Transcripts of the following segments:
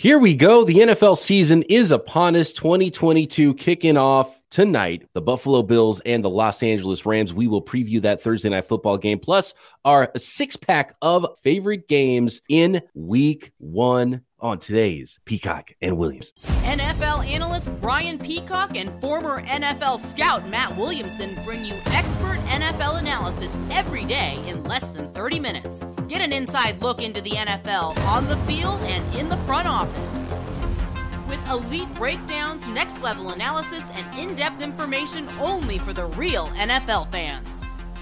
Here we go. The NFL season is upon us. 2022 kicking off tonight. The Buffalo Bills and the Los Angeles Rams. We will preview that Thursday night football game, plus our six pack of favorite games in week one on today's Peacock and Williams. NFL analyst Brian Peacock and former NFL scout Matt Williamson bring you expert NFL analysis every day in less than 30 minutes. Get an inside look into the NFL on the field and in the front office. With elite breakdowns, next level analysis, and in depth information only for the real NFL fans.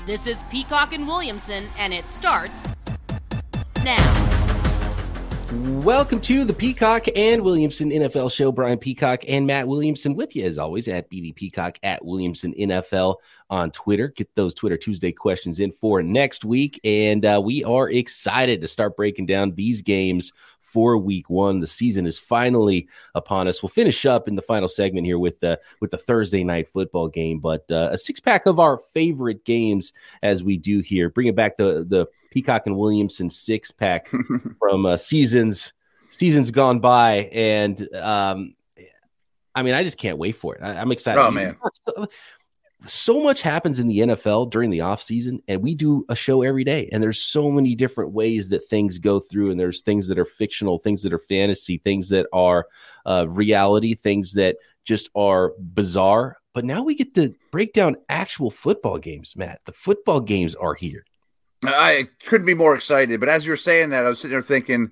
This is Peacock and Williamson, and it starts now. Welcome to the Peacock and Williamson NFL show. Brian Peacock and Matt Williamson with you as always at BB Peacock at Williamson NFL on Twitter. Get those Twitter Tuesday questions in for next week. And uh, we are excited to start breaking down these games for week one. The season is finally upon us. We'll finish up in the final segment here with the with the Thursday night football game, but uh, a six pack of our favorite games as we do here. Bringing back the the Peacock and Williamson six pack from uh, seasons seasons gone by, and um, I mean, I just can't wait for it. I, am excited. Oh man. So, much happens in the NFL during the off season, and we do a show every day. And there's so many different ways that things go through, and there's things that are fictional, things that are fantasy, things that are uh, reality, things that just are bizarre. But now we get to break down actual football games, Matt. The football games are here. I couldn't be more excited. But as you're saying that, I was sitting there thinking,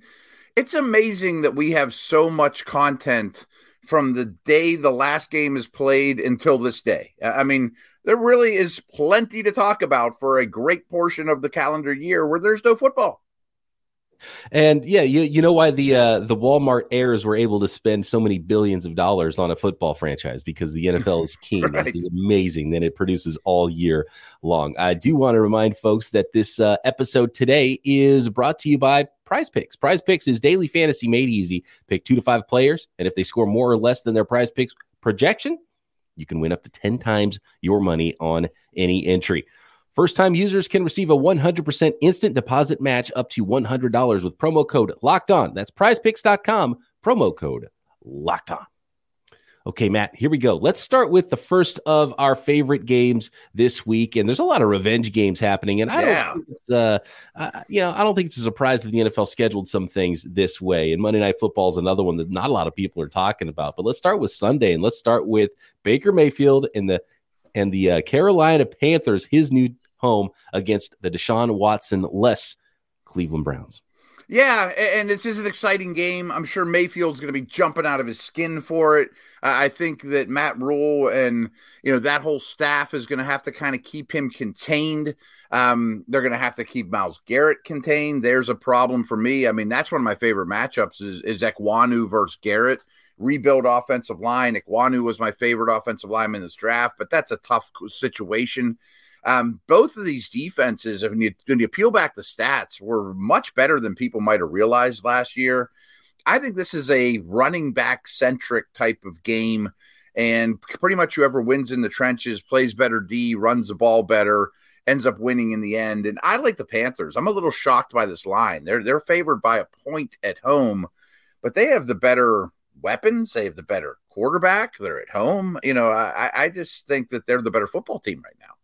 it's amazing that we have so much content from the day the last game is played until this day. I mean, there really is plenty to talk about for a great portion of the calendar year where there's no football. And yeah, you, you know why the uh, the Walmart heirs were able to spend so many billions of dollars on a football franchise because the NFL is king. right. It's amazing that it produces all year long. I do want to remind folks that this uh, episode today is brought to you by Prize Picks. Prize Picks is daily fantasy made easy. Pick two to five players, and if they score more or less than their Prize Picks projection, you can win up to 10 times your money on any entry. First time users can receive a 100% instant deposit match up to $100 with promo code locked on. That's prizepicks.com, promo code locked on. Okay, Matt, here we go. Let's start with the first of our favorite games this week. And there's a lot of revenge games happening. And I yeah. don't think it's, uh, uh, you know, I don't think it's a surprise that the NFL scheduled some things this way. And Monday Night Football is another one that not a lot of people are talking about. But let's start with Sunday and let's start with Baker Mayfield and the and the uh, Carolina Panthers, his new home against the Deshaun Watson less Cleveland Browns. Yeah, and it's just an exciting game. I'm sure Mayfield's going to be jumping out of his skin for it. I think that Matt Rhule and you know that whole staff is going to have to kind of keep him contained. Um, they're going to have to keep Myles Garrett contained. There's a problem for me. I mean, that's one of my favorite matchups is, is Ekwonu versus Garrett. Rebuild offensive line. Ekwonu was my favorite offensive lineman in this draft, but that's a tough situation. Um, both of these defenses, when you, when you peel back the stats, were much better than people might have realized last year. I think this is a running back centric type of game. And pretty much whoever wins in the trenches plays better D, runs the ball better, ends up winning in the end. And I like the Panthers. I'm a little shocked by this line. They're they're favored by a point at home, but they have the better weapons. They have the better quarterback. They're at home. You know, I, I just think that they're the better football team right now.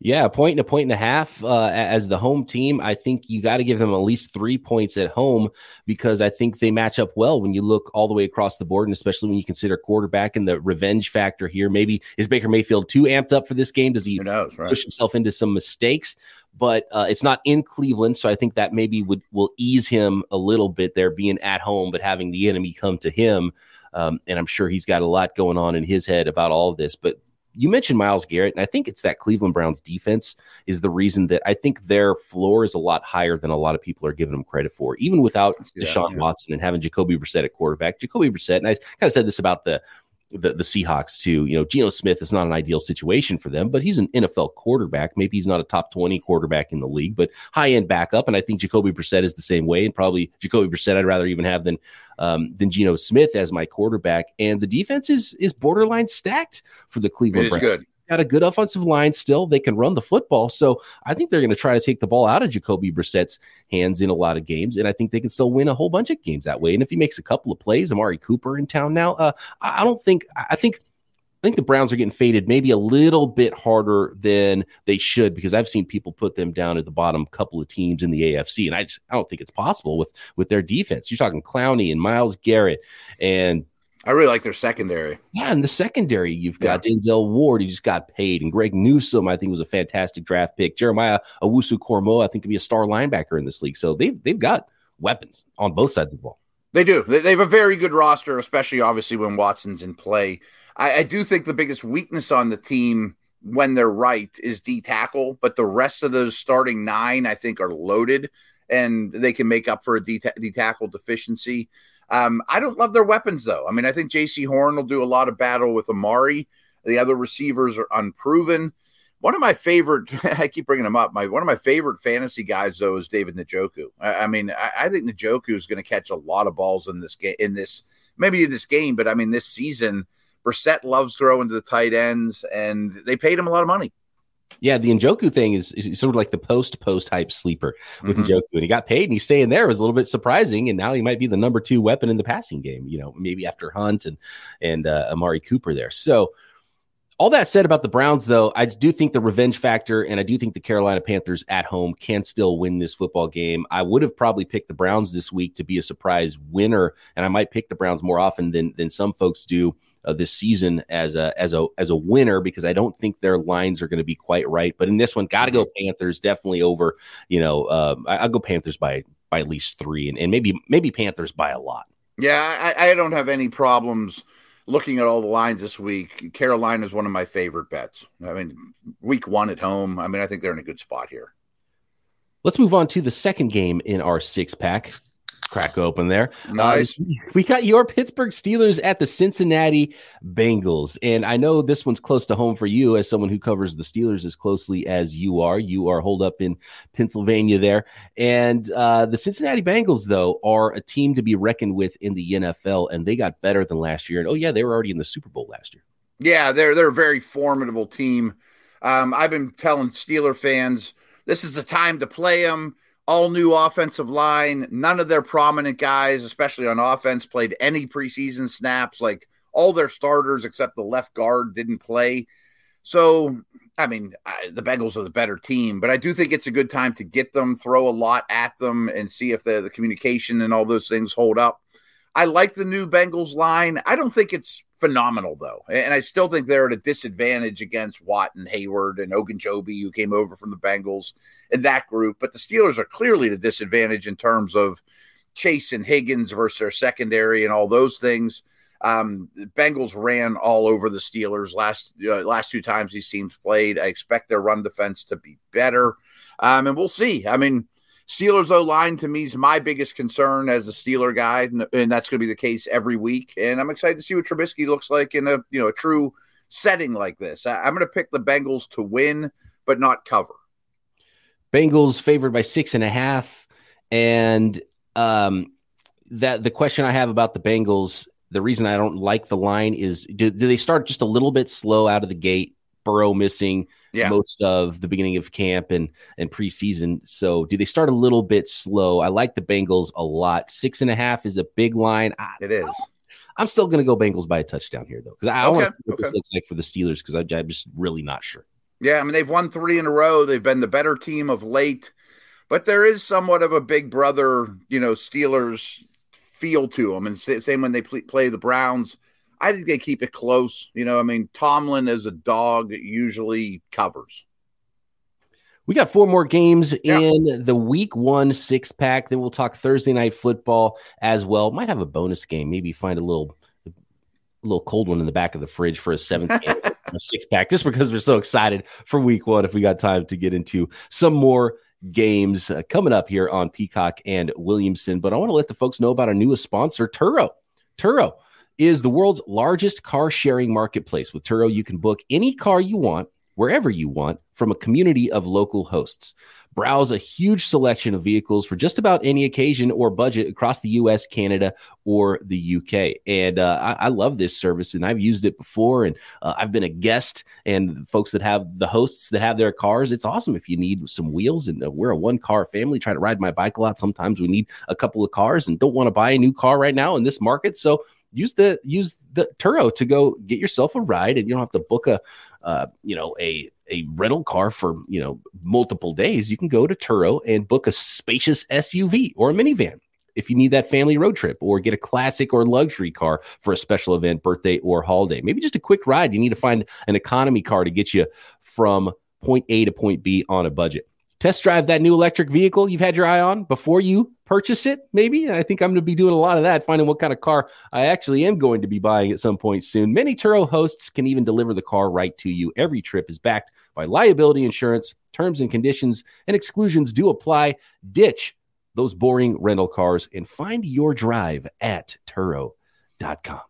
Yeah, a point and a point and a half uh, as the home team. I think you got to give them at least three points at home because I think they match up well when you look all the way across the board, and especially when you consider quarterback and the revenge factor here. Maybe is Baker Mayfield too amped up for this game? Does he knows, right? push himself into some mistakes? But uh, it's not in Cleveland, so I think that maybe would will ease him a little bit there, being at home, but having the enemy come to him. Um, and I'm sure he's got a lot going on in his head about all of this. But you mentioned Myles Garrett, and I think it's that Cleveland Browns defense is the reason that I think their floor is a lot higher than a lot of people are giving them credit for, even without yeah, Deshaun yeah. Watson and having Jacoby Brissett at quarterback. Jacoby Brissett, and I kind of said this about the the, the Seahawks too. You know, Geno Smith is not an ideal situation for them, but he's an NFL quarterback. Maybe he's not a top 20 quarterback in the league, but high end backup. And I think Jacoby Brissett is the same way. And probably Jacoby Brissett I'd rather even have than um, than Geno Smith as my quarterback. And the defense is is borderline stacked for the Cleveland Browns. good. Got a good offensive line still. They can run the football. So I think they're going to try to take the ball out of Jacoby Brissett's hands in a lot of games. And I think they can still win a whole bunch of games that way. And if he makes a couple of plays, Amari Cooper in town now, uh, I don't think, I think I think the Browns are getting faded maybe a little bit harder than they should because I've seen people put them down at the bottom couple of teams in the AFC, and I just I don't think it's possible with with their defense. You're talking Clowney and Myles Garrett, and I really like their secondary. Yeah, in the secondary, you've got yeah. Denzel Ward, who just got paid, and Greg Newsome, I think was a fantastic draft pick. Jeremiah Owusu-Koramoah, I think could be a star linebacker in this league. So they've they've got weapons on both sides of the ball. They do. They have a very good roster, especially obviously when Watson's in play. I, I do think the biggest weakness on the team when they're right is D tackle, but the rest of those starting nine, I think, are loaded and they can make up for a D, D tackle deficiency. Um, I don't love their weapons though. I mean, I think J.C. Horn will do a lot of battle with Amari. The other receivers are unproven. One of my favorite, I keep bringing him up. My one of my favorite fantasy guys though is David Njoku. I, I mean, I, I, think Njoku is going to catch a lot of balls in this game. In this, maybe in this game, but I mean, this season, Brissett loves throwing to the tight ends, and they paid him a lot of money. Yeah, the Njoku thing is, is sort of like the post post hype sleeper with mm-hmm. Njoku, and he got paid and he's staying there. It was a little bit surprising, and now he might be the number two weapon in the passing game. You know, maybe after Hunt and and uh, Amari Cooper there. So all that said about the Browns, though, I do think the revenge factor, and I do think the Carolina Panthers at home can still win this football game. I would have probably picked the Browns this week to be a surprise winner, and I might pick the Browns more often than than some folks do uh, this season as a as a as a winner because I don't think their lines are going to be quite right. But in this one, got to go Panthers, definitely over. You know, uh, I, will go Panthers by by at least three, and, and maybe maybe Panthers by a lot. Yeah, I, I don't have any problems looking at all the lines this week, Carolina is one of my favorite bets. I mean, week one at home. I mean, I think they're in a good spot here. Let's move on to the second game in our six pack crack open there. Uh, nice. Uh, we got your Pittsburgh Steelers at the Cincinnati Bengals. And I know this one's close to home for you as someone who covers the Steelers as closely as you are. You are holed up in Pennsylvania there. And uh, the Cincinnati Bengals, though, are a team to be reckoned with in the NFL, and they got better than last year. And oh, yeah, they were already in the Super Bowl last year. Yeah, they're they're a very formidable team. Um, I've been telling Steeler fans this is the time to play them all new offensive line. None of their prominent guys, especially on offense, played any preseason snaps. Like all their starters except the left guard didn't play. So, I mean, I, the Bengals are the better team, but I do think it's a good time to get them, throw a lot at them, and see if the, the communication and all those things hold up. I like the new Bengals line. I don't think it's phenomenal though, and I still think they're at a disadvantage against Watt and Heyward and Ogunjobi, who came over from the Bengals in that group. But the Steelers are clearly at a disadvantage in terms of Chase and Higgins versus their secondary and all those things. Um, Bengals ran all over the Steelers last uh, last two times these teams played. I expect their run defense to be better, um, and we'll see. I mean, Steelers O line to me is my biggest concern as a Steeler guy, and that's going to be the case every week. And I'm excited to see what Trubisky looks like in a you know a true setting like this. I, am going to pick the Bengals to win, but not cover. Bengals favored by six and a half, and um, that the question I have about the Bengals, the reason I don't like the line is do, do they start just a little bit slow out of the gate? Burrow missing yeah. most of the beginning of camp and and preseason. So do they start a little bit slow? I like the Bengals a lot. Six and a half is a big line. I, it is. I'm still going to go Bengals by a touchdown here though, because I, okay. want to see what okay. this looks like for the Steelers because I'm just really not sure. Yeah, I mean they've won three in a row. They've been the better team of late, but there is somewhat of a big brother, you know, Steelers feel to them. And same when they play the Browns I think they keep it close. You know, I mean, Tomlin as a dog usually covers. We got four more games yeah. in the week one six pack. Then we'll talk Thursday night football as well. Might have a bonus game. Maybe find a little, a little cold one in the back of the fridge for a seventh game six pack, just because we're so excited for week one. If we got time to get into some more games uh, coming up here on Peacock and Williamson, but I want to let the folks know about our newest sponsor, Turo. Turo is the world's largest car sharing marketplace. With Turo, you can book any car you want wherever you want from a community of local hosts. Browse a huge selection of vehicles for just about any occasion or budget across the US, Canada, or the UK. And uh, I, I, love this service and I've used it before. And uh, I've been a guest and folks that have the hosts that have their cars. It's awesome if you need some wheels. And uh, we're a one car family, try to ride my bike a lot. Sometimes we need a couple of cars and don't want to buy a new car right now in this market. So use the use the Turo to go get yourself a ride and you don't have to book a uh, you know a a rental car for you know multiple days, you can go to Turo and book a spacious SUV or a minivan if you need that family road trip or get a classic or luxury car for a special event, birthday or holiday. Maybe just a quick ride. You need to find an economy car to get you from point A to point B on a budget. Test drive that new electric vehicle you've had your eye on before you purchase it, maybe. I think I'm going to be doing a lot of that, finding what kind of car I actually am going to be buying at some point soon. Many Turo hosts can even deliver the car right to you. Every trip is backed by liability insurance. Terms and conditions and exclusions do apply. Ditch those boring rental cars and find your drive at Turo.com.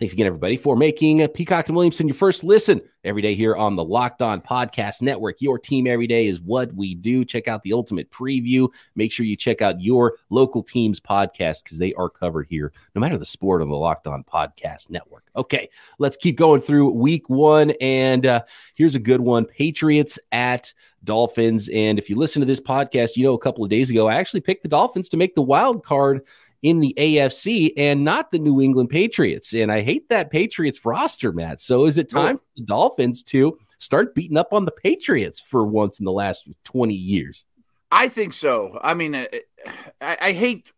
Thanks again, everybody, for making Peacock and Williamson your first listen every day here on the Locked On Podcast Network. Your team every day is what we do. Check out the ultimate preview. Make sure you check out your local team's podcast because they are covered here, no matter the sport, on the Locked On Podcast Network. Okay, let's keep going through week one. And uh, here's a good one Patriots at Dolphins. And if you listen to this podcast, you know, a couple of days ago, I actually picked the Dolphins to make the wild card in the AFC and not the New England Patriots. And I hate that Patriots roster, Matt. So is it time oh. for the Dolphins to start beating up on the Patriots for once in the last 20 years? I think so. I mean, uh, uh, I, I hate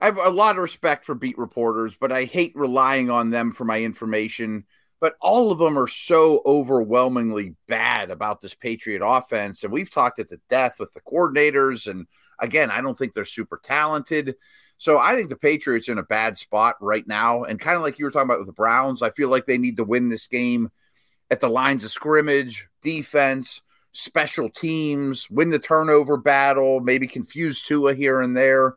I have a lot of respect for beat reporters, but I hate relying on them for my information. But all of them are so overwhelmingly bad about this Patriot offense. And we've talked it to death with the coordinators. And again, I don't think they're super talented. So I think the Patriots are in a bad spot right now. And kind of like you were talking about with the Browns, I feel like they need to win this game at the lines of scrimmage, defense, special teams, win the turnover battle, maybe confuse Tua here and there.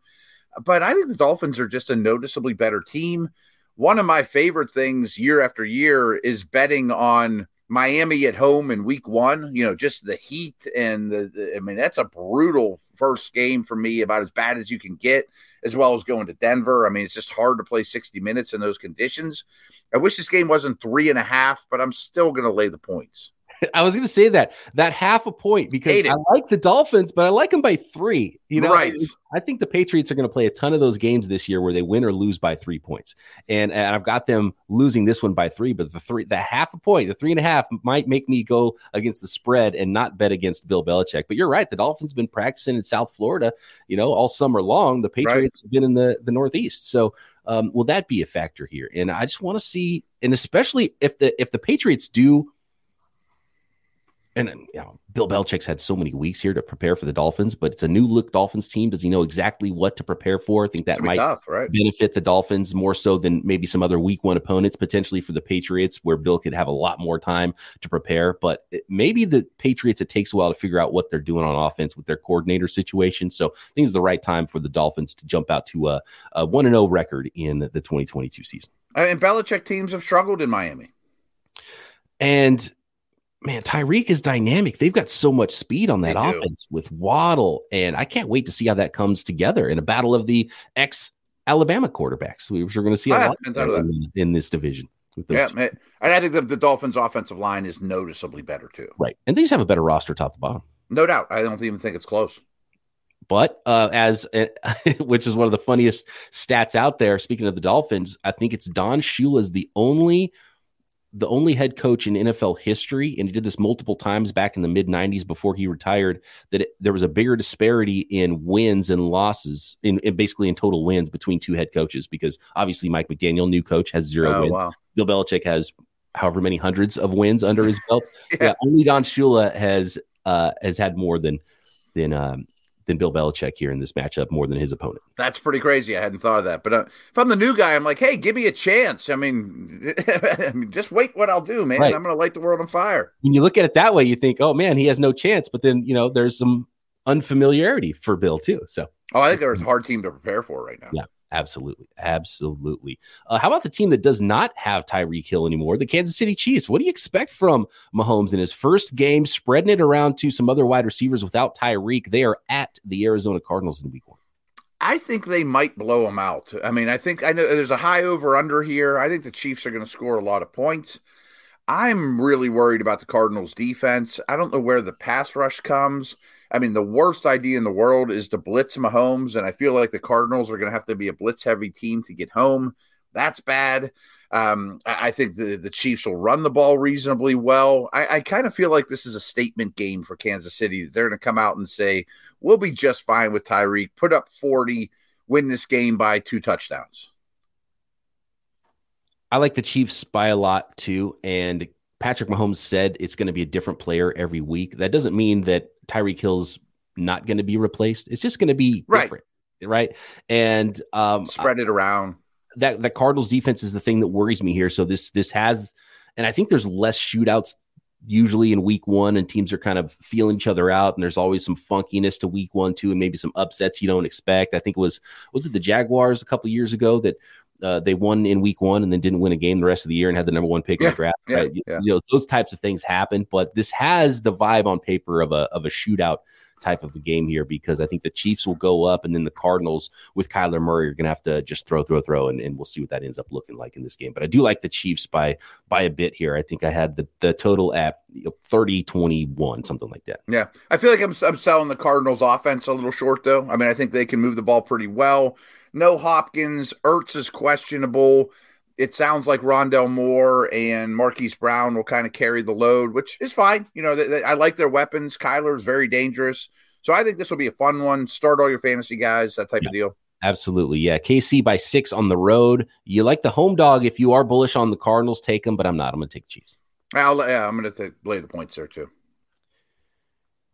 But I think the Dolphins are just a noticeably better team. One of my favorite things year after year is betting on Miami at home in week one, you know, just the heat and the, the, I mean, that's a brutal first game for me, about as bad as you can get, as well as going to Denver. I mean, it's just hard to play 60 minutes in those conditions. I wish this game wasn't three and a half, but I'm still going to lay the points. I was going to say that that half a point because I like the Dolphins, but I like them by three. You know, right? I think the Patriots are going to play a ton of those games this year where they win or lose by three points, and, and I've got them losing this one by three. But the three, the half a point, the three and a half might make me go against the spread and not bet against Bill Belichick. But you're right, the Dolphins have been practicing in South Florida, you know, all summer long. The Patriots right. have been in the the Northeast, so. Um, will that be a factor here? And I just want to see, and especially if the if the Patriots do and you know, Bill Belichick's had so many weeks here to prepare for the Dolphins, but it's a new look Dolphins team. Does he know exactly what to prepare for? I think that might tough, right? benefit the Dolphins more so than maybe some other week one opponents, potentially for the Patriots, where Bill could have a lot more time to prepare. But it, maybe the Patriots, it takes a while to figure out what they're doing on offense with their coordinator situation. So I think it's the right time for the Dolphins to jump out to a, a 1 0 record in the 2022 season. And Belichick teams have struggled in Miami. And man, Tyreek is dynamic. They've got so much speed on that offense with Waddle, and I can't wait to see how that comes together in a battle of the ex Alabama quarterbacks. We're going to see a lot in, in, this division. yeah, two. and I think the, the Dolphins' offensive line is noticeably better too. Right, and they just have a better roster top to bottom. No doubt. I don't even think it's close. But uh, as which is one of the funniest stats out there. Speaking of the Dolphins, I think it's Don Shula is the only the only head coach in NFL history, and he did this multiple times back in the mid 90s before he retired, that it, there was a bigger disparity in wins and losses, in, in, basically in total wins between two head coaches, because obviously Mike McDaniel, new coach, has zero oh, wins. Wow. Bill Belichick has however many hundreds of wins under his belt. yeah. yeah. only Don Shula has uh, has had more than than um, than Bill Belichick here in this matchup more than his opponent. That's pretty crazy. I hadn't thought of that. But uh, if I'm the new guy, I'm like, hey, give me a chance. I mean, I mean just wait what I'll do, man. Right. I'm going to light the world on fire. When you look at it that way, you think, oh, man, he has no chance. But then, you know, there's some unfamiliarity for Bill, too. So, oh, I think they're a hard team to prepare for right now. Yeah. Absolutely. Absolutely. Uh, how about the team that does not have Tyreek Hill anymore? The Kansas City Chiefs. What do you expect from Mahomes in his first game, spreading it around to some other wide receivers without Tyreek? They are at the Arizona Cardinals in week one. I think they might blow them out. I mean, I think I know there's a high over under here. I think the Chiefs are going to score a lot of points. I'm really worried about the Cardinals defense. I don't know where the pass rush comes. I mean, the worst idea in the world is to blitz Mahomes, and I feel like the Cardinals are going to have to be a blitz heavy team to get home. That's bad. Um, I, I, think the, the Chiefs will run the ball reasonably well. I, I kind of feel like this is a statement game for Kansas City. They're going to come out and say, we'll be just fine with Tyreek, put up 40, win this game by two touchdowns. I like the Chiefs by a lot too. And Patrick Mahomes said it's going to be a different player every week. That doesn't mean that Tyreek Hill's not going to be replaced. It's just going to be right. different, right? And um, spread it around. That the Cardinals defense is the thing that worries me here. So this this has, and I think there's less shootouts usually in week one, and teams are kind of feeling each other out, and there's always some funkiness to week one too, and maybe some upsets you don't expect. I think it was was it the Jaguars a couple years ago that uh, they won in week one and then didn't win a game the rest of the year and had the number one pick yeah, in the draft. Yeah, right? yeah. You know, those types of things happen, but this has the vibe on paper of a of a shootout type of a game here because I think the Chiefs will go up and then the Cardinals with Kyler Murray are going to have to just throw, throw, throw, and, and we'll see what that ends up looking like in this game. But I do like the Chiefs by by a bit here. I think I had the, the total at you 30 21, something like that. Yeah. I feel like I'm, I'm selling the Cardinals offense a little short, though. I mean, I think they can move the ball pretty well. No Hopkins. Ertz is questionable. It sounds like Rondale Moore and Marquise Brown will kind of carry the load, which is fine. You know, they, they, I like their weapons. Kyler is very dangerous. So I think this will be a fun one. Start all your fantasy guys, that type yeah, of deal. Absolutely. Yeah. KC by six on the road. You like the home dog. If you are bullish on the Cardinals, take them, but I'm not. I'm going to take the Chiefs. I'll, yeah, I'm going to lay the points there too.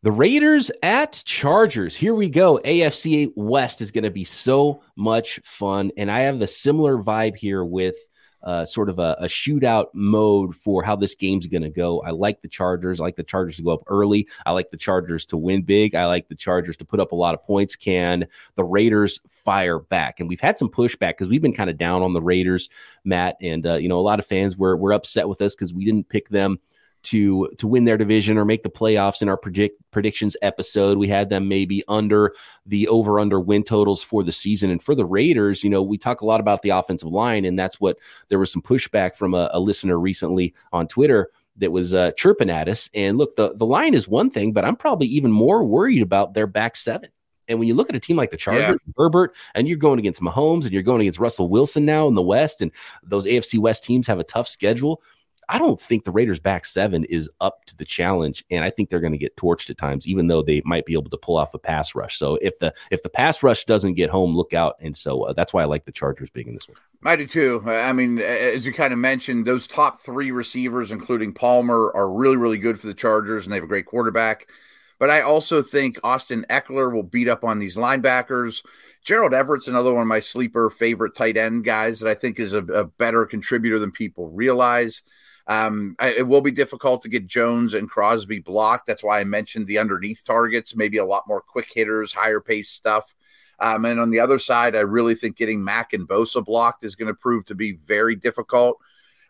The Raiders at Chargers. Here we go. AFC West is going to be so much fun. And I have the similar vibe here with uh, sort of a, a, shootout mode for how this game's going to go. I like the Chargers. I like the Chargers to go up early. I like the Chargers to win big. I like the Chargers to put up a lot of points. Can the Raiders fire back? And we've had some pushback because we've been kind of down on the Raiders, Matt. And, uh, you know, a lot of fans were, were upset with us because we didn't pick them to to win their division or make the playoffs in our predict predictions episode we had them maybe under the over under win totals for the season and for the raiders you know we talk a lot about the offensive line and that's what there was some pushback from a, a listener recently on twitter that was uh, chirping at us and look the, the line is one thing but i'm probably even more worried about their back seven and when you look at a team like the Chargers, yeah. Herbert, and you're going against Mahomes and you're going against Russell Wilson now in the West, and those AFC West teams have a tough schedule. I don't think the Raiders back seven is up to the challenge, and I think they're going to get torched at times, even though they might be able to pull off a pass rush. So if the if the pass rush doesn't get home, look out. And so uh, that's why I like the Chargers being in this one. I do too. I mean, as you kind of mentioned, those top three receivers, including Palmer, are really really good for the Chargers, and they have a great quarterback. But I also think Austin Ekeler will beat up on these linebackers. Gerald Everett's another one of my sleeper favorite tight end guys that I think is a, a better contributor than people realize. Um, it will be difficult to get Jones and Crosby blocked. That's why I mentioned the underneath targets, maybe a lot more quick hitters, higher pace stuff. Um, and on the other side, I really think getting Mack and Bosa blocked is going to prove to be very difficult.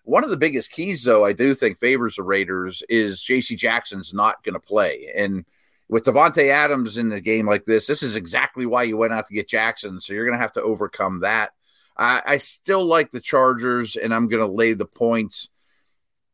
One of the biggest keys, though, I do think favors the Raiders is J.C. Jackson's not going to play. And with Davante Adams in the game like this, this is exactly why you went out to get Jackson. So you're going to have to overcome that. I, I still like the Chargers, and I'm going to lay the points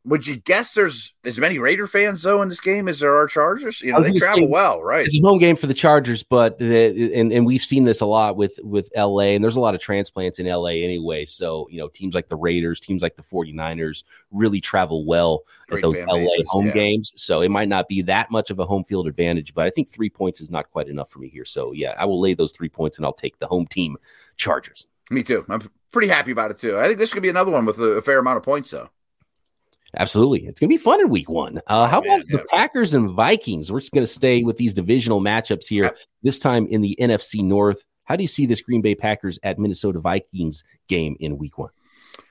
would you guess there's as many Raider fans though in this game as there are Chargers? You know, they travel say, well, right? It's a home game for the Chargers, but the, and and we've seen this a lot with with LA, and there's a lot of transplants in LA anyway. So you know, teams like the Raiders, teams like the 49ers really travel well Great at those LA bases, home yeah. games. So it might not be that much of a home field advantage, but I think three points is not quite enough for me here. So yeah, I will lay those three points, and I'll take the home team Chargers. Me too. I'm pretty happy about it too. I think this could be another one with a, a fair amount of points though. Absolutely. It's going to be fun in week one. Uh, how about yeah. the Packers and Vikings? We're just going to stay with these divisional matchups here, this time in the NFC North. How do you see this Green Bay Packers at Minnesota Vikings game in week one?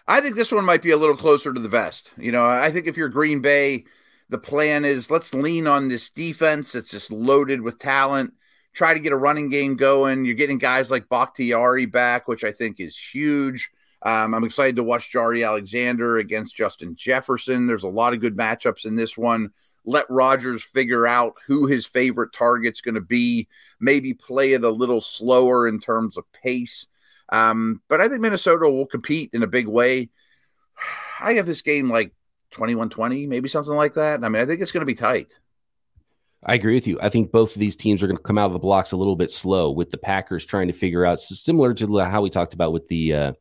I think this one might be a little closer to the vest. You know, I think if you're Green Bay, the plan is let's lean on this defense. It's just loaded with talent. try to get a running game going. You're getting guys like Bakhtiari back, which I think is huge. Um, I'm excited to watch Jaire Alexander against Justin Jefferson. There's a lot of good matchups in this one. Let Rodgers figure out who his favorite target's going to be. Maybe play it a little slower in terms of pace. Um, but I think Minnesota will compete in a big way. I have this game like 21 20, maybe something like that. I mean, I think it's going to be tight. I agree with you. I think both of these teams are going to come out of the blocks a little bit slow with the Packers trying to figure out similar to how we talked about with the uh,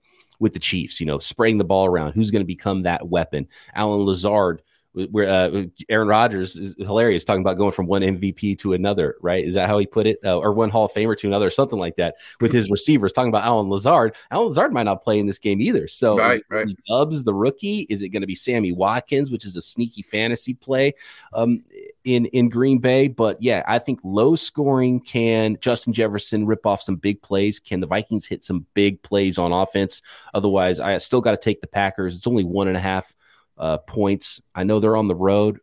with the Chiefs, you know, spraying the ball around. Who's going to become that weapon? Allen Lazard where uh, Aaron Rodgers is hilarious talking about going from one MVP to another, right? Is that how he put it? Uh, or one Hall of Famer to another, or something like that with his receivers, talking about Allen Lazard. Allen Lazard might not play in this game either. So, right, right. Dubs, the rookie, is it going to be Sammy Watkins, which is a sneaky fantasy play um, in, in Green Bay? But yeah, I think low scoring can Justin Jefferson rip off some big plays? Can the Vikings hit some big plays on offense? Otherwise, I still got to take the Packers. It's only one and a half uh, points. I know they're on the road.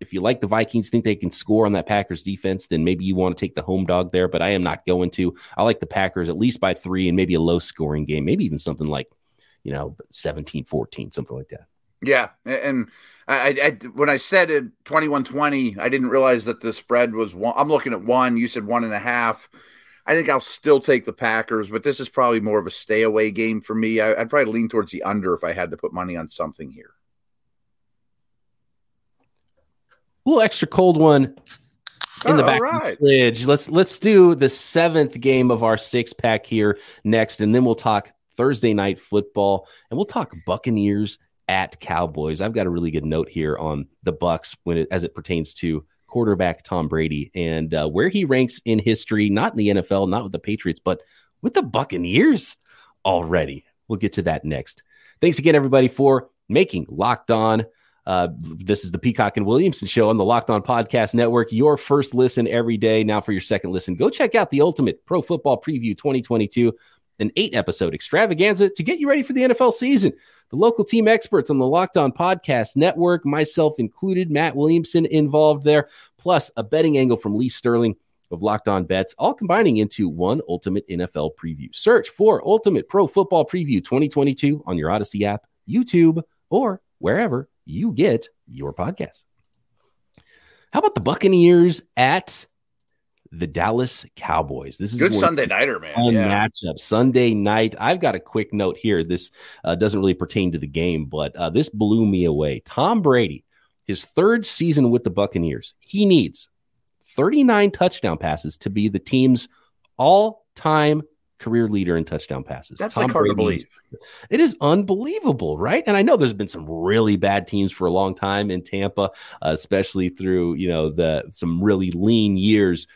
If you like the Vikings, think they can score on that Packers defense, then maybe you want to take the home dog there. But I am not going to. I like the Packers at least by three and maybe a low scoring game, maybe even something like, you know, 17 14, something like that. Yeah, and I, I, when I said it 21-20, I didn't realize that the spread was one. I'm looking at one. You said one and a half. I think I'll still take the Packers, but this is probably more of a stay away game for me. I, would probably lean towards the under if I had to put money on something here. A little extra cold one in the back right. the fridge. Let's let's do the seventh game of our six pack here next, and then we'll talk Thursday night football, and we'll talk Buccaneers at Cowboys. I've got a really good note here on the Bucks when it, as it pertains to quarterback Tom Brady and uh, where he ranks in history, not in the NFL, not with the Patriots, but with the Buccaneers already. We'll get to that next. Thanks again, everybody, for making Locked On uh, this is the Peacock and Williamson show on the Locked On Podcast Network. Your first listen every day. Now for your second listen, go check out the Ultimate Pro Football Preview 2022, an eight episode extravaganza to get you ready for the NFL season. The local team experts on the Locked On Podcast Network, myself included, Matt Williamson involved there, plus a betting angle from Lee Sterling of Locked On Bets, all combining into one ultimate NFL preview. Search for Ultimate Pro Football Preview 2022 on your Odyssey app, YouTube, or wherever you get your podcast. How about the Buccaneers at the Dallas Cowboys? This is good Sunday nighter, man. Fun yeah. matchup Sunday night. I've got a quick note here. This uh, doesn't really pertain to the game, but uh, this blew me away. Tom Brady, his third season with the Buccaneers, he needs 39 touchdown passes to be the team's all-time career leader in touchdown passes. That's Tom like hard Brady to believe. It is unbelievable, right? And I know there's been some really bad teams for a long time in Tampa, uh, especially through you know the some really lean years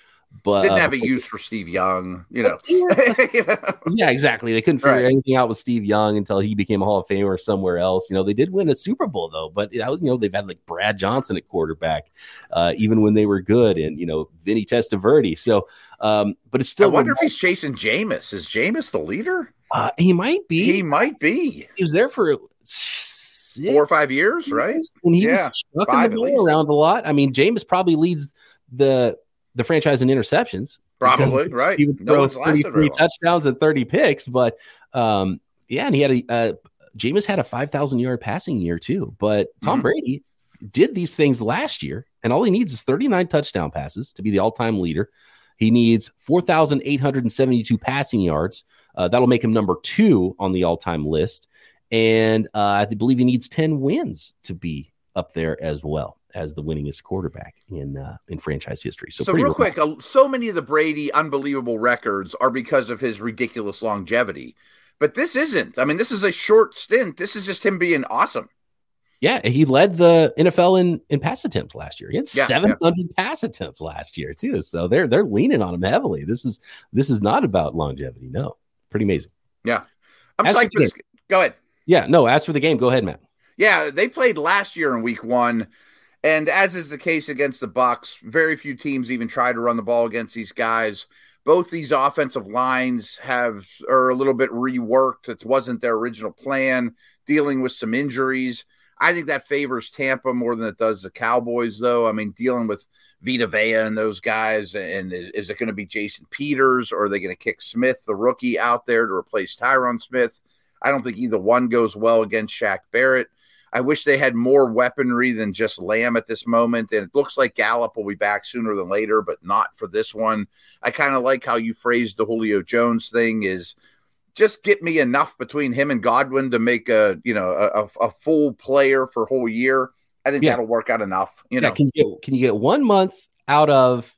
but didn't uh, have a use for Steve Young, you know. yeah, exactly. They couldn't figure right. anything out with Steve Young until he became a Hall of Famer somewhere else. You know, they did win a Super Bowl though, but that was, you know, they've had like Brad Johnson at quarterback, uh, even when they were good, and you know, Vinny Testaverde. So, um, but it's still. I wonder if he's chasing Jameis. Is Jameis the leader? Uh, he might be. He might be. He was there for. Six four or five years, right? And he yeah, was chucking the ball around a lot. I mean, Jameis probably leads the the franchise in interceptions. Probably right. He would throw no 33 touchdowns and 30 picks, but um, yeah, and he had a uh, Jameis had a 5,000 yard passing year too. But Tom mm-hmm. Brady did these things last year, and all he needs is 39 touchdown passes to be the all time leader. He needs 4,872 passing yards. Uh, that'll make him number two on the all time list. And uh, I believe he needs 10 wins to be up there as well as the winningest quarterback in uh, in franchise history. So, so real quick, uh, so many of the Brady unbelievable records are because of his ridiculous longevity, but this isn't. I mean, this is a short stint. This is just him being awesome. Yeah, he led the NFL in, in pass attempts last year. He had yeah, 700 yeah. pass attempts last year too. So they're they're leaning on him heavily. This is this is not about longevity. No, pretty amazing. Yeah, I'm psyched for this. Go ahead. Yeah, no. As for the game, go ahead, Matt. Yeah, they played last year in Week One. And as is the case against the Bucks, very few teams even try to run the ball against these guys. Both these offensive lines have are a little bit reworked. It wasn't their original plan, dealing with some injuries. I think that favors Tampa more than it does the Cowboys, though. I mean, dealing with Vita Vea and those guys, and is, it going to be Jason Peters or are they going to kick Smith, the rookie, out there to replace Tyron Smith? I don't think either one goes well against Shaq Barrett. I wish they had more weaponry than just Lamb at this moment. And it looks like Gallup will be back sooner than later, but not for this one. I kind of like how you phrased the Julio Jones thing is just get me enough between him and Godwin to make a, you know, a, a full player for a whole year. I think yeah. that'll work out enough. You know, can you get, can you get one month out of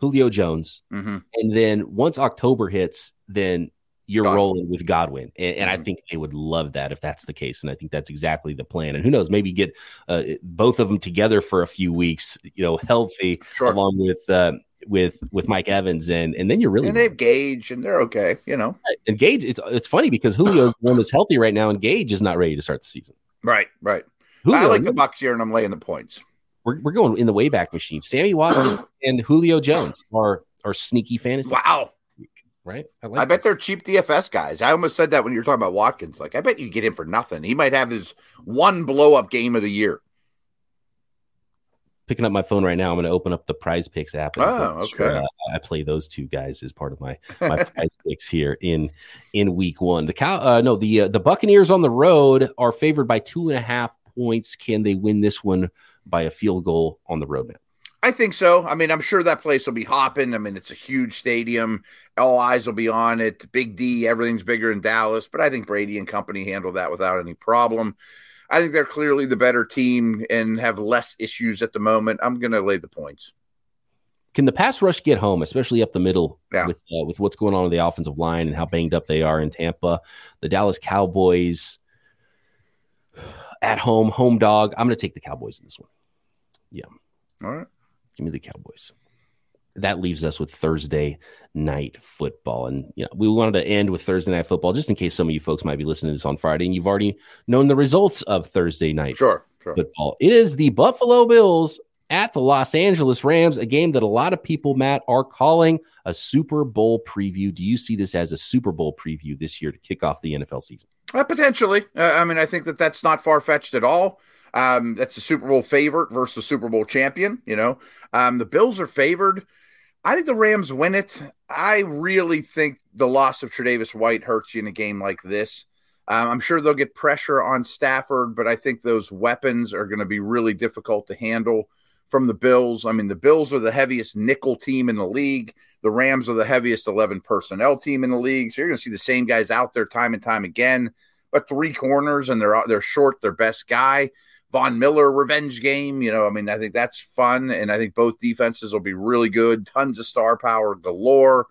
Julio Jones, mm-hmm. and then once October hits, then you're Godwin. rolling with Godwin, and, and mm-hmm. I think they would love that if that's the case, and I think that's exactly the plan. And who knows, maybe get uh, both of them together for a few weeks, you know, healthy, sure. along with uh, with with Mike Evans, and and then you're really and they've Gage, and they're okay, you know. And Gage, it's it's funny because Julio's the one that's healthy right now, and Gage is not ready to start the season. Right, right. Julio, I like the Bucks here, and I'm laying the points. We're, we're going in the wayback machine. Sammy Watkins and Julio Jones are are sneaky fantasy. Wow, right? I, like I bet they're cheap DFS guys. I almost said that when you were talking about Watkins. Like, I bet you get him for nothing. He might have his one blow up game of the year. Picking up my phone right now, I'm going to open up the Prize Picks app. Oh, okay. Sure, uh, I play those two guys as part of my my Prize Picks here in in Week One. The cow, uh, no, the uh, the Buccaneers on the road are favored by two and a half points. Can they win this one by a field goal on the road? Now? I think so. I mean, I'm sure that place will be hopping. I mean, it's a huge stadium. All eyes will be on it. Big D, everything's bigger in Dallas, but I think Brady and company handle that without any problem. I think they're clearly the better team and have less issues at the moment. I'm going to lay the points. Can the pass rush get home, especially up the middle yeah. with uh, with what's going on in the offensive line and how banged up they are in Tampa? The Dallas Cowboys at home, home dog. I'm going to take the Cowboys in this one. Yeah. All right. Give me the Cowboys. That leaves us with Thursday night football. And you know, we wanted to end with Thursday night football just in case some of you folks might be listening to this on Friday and you've already known the results of Thursday night sure, sure. football. It is the Buffalo Bills at the Los Angeles Rams, a game that a lot of people, Matt, are calling a Super Bowl preview. Do you see this as a Super Bowl preview this year to kick off the NFL season? Uh, potentially. Uh, I mean, I think that that's not far fetched at all. Um, that's a Super Bowl favorite versus Super Bowl champion. You know, um, the Bills are favored. I think the Rams win it. I really think the loss of Tre'Davious White hurts you in a game like this. Um, I'm sure they'll get pressure on Stafford, but I think those weapons are going to be really difficult to handle from the Bills. I mean, the Bills are the heaviest nickel team in the league. The Rams are the heaviest 11 personnel team in the league. So you're going to see the same guys out there time and time again. But three corners and they're they're short their best guy. Von Miller revenge game. You know, I mean, I think that's fun, and I think both defenses will be really good. Tons of star power galore.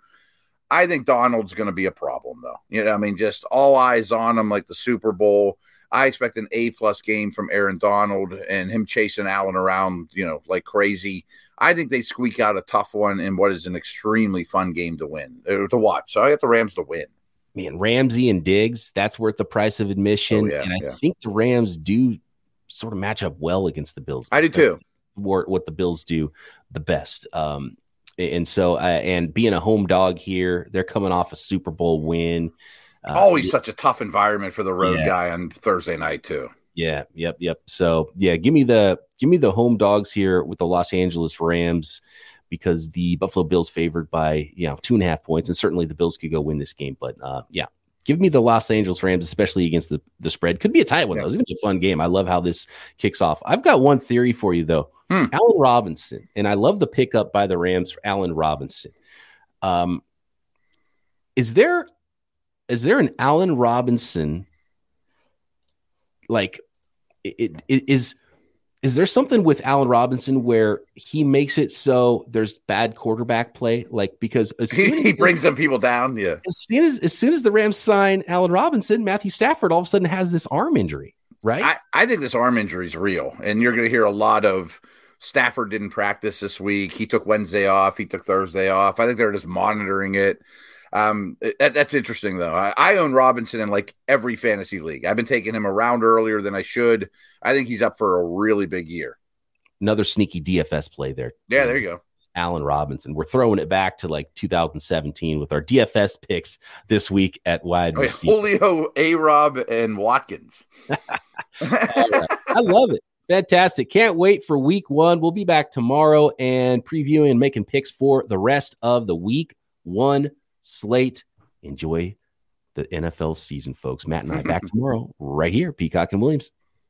I think Donald's going to be a problem, though. You know, I mean, just all eyes on him like the Super Bowl. I expect an A plus game from Aaron Donald and him chasing Allen around, you know, like crazy. I think they squeak out a tough one in what is an extremely fun game to win uh, to watch. So I got the Rams to win. Man, Ramsey and Diggs, that's worth the price of admission. Oh, yeah, and I yeah. think the Rams do sort of match up well against the Bills. I do too. What, what the Bills do the best. Um, and so, uh, and being a home dog here, they're coming off a Super Bowl win. Uh, Always such a tough environment for the road yeah. guy on Thursday night too. Yeah, yep, yep. So yeah, give me the give me the home dogs here with the Los Angeles Rams because the Buffalo Bills favored by you know two and a half points, and certainly the Bills could go win this game. But uh, yeah, give me the Los Angeles Rams, especially against the, the spread. Could be a tight one, yeah. though. It's going to be a fun game. I love how this kicks off. I've got one theory for you, though. Hmm. Allen Robinson, and I love the pickup by the Rams for Allen Robinson. Um, is there is there an Allen Robinson like it, it is is there something with Allen Robinson where he makes it so there's bad quarterback play? Like because as he, he brings some people down. Yeah. As soon as as soon as the Rams sign Allen Robinson, Matthew Stafford all of a sudden has this arm injury, right? I, I think this arm injury is real, and you're going to hear a lot of Stafford didn't practice this week. He took Wednesday off. He took Thursday off. I think they're just monitoring it. Um, it, that's interesting though. I, I, own Robinson in like every fantasy league. I've been taking him around earlier than I should. I think he's up for a really big year. Another sneaky DFS play there. Yeah, there you go. Allen Robinson. We're throwing it back to like 2017 with our DFS picks this week at wide oh, receiver. Julio, A Rob, and Watkins. Right. I love it. Fantastic. Can't wait for week one. We'll be back tomorrow and previewing and making picks for the rest of the week one slate. Enjoy the NFL season, folks. Matt and I back tomorrow right here, Peacock and Williams.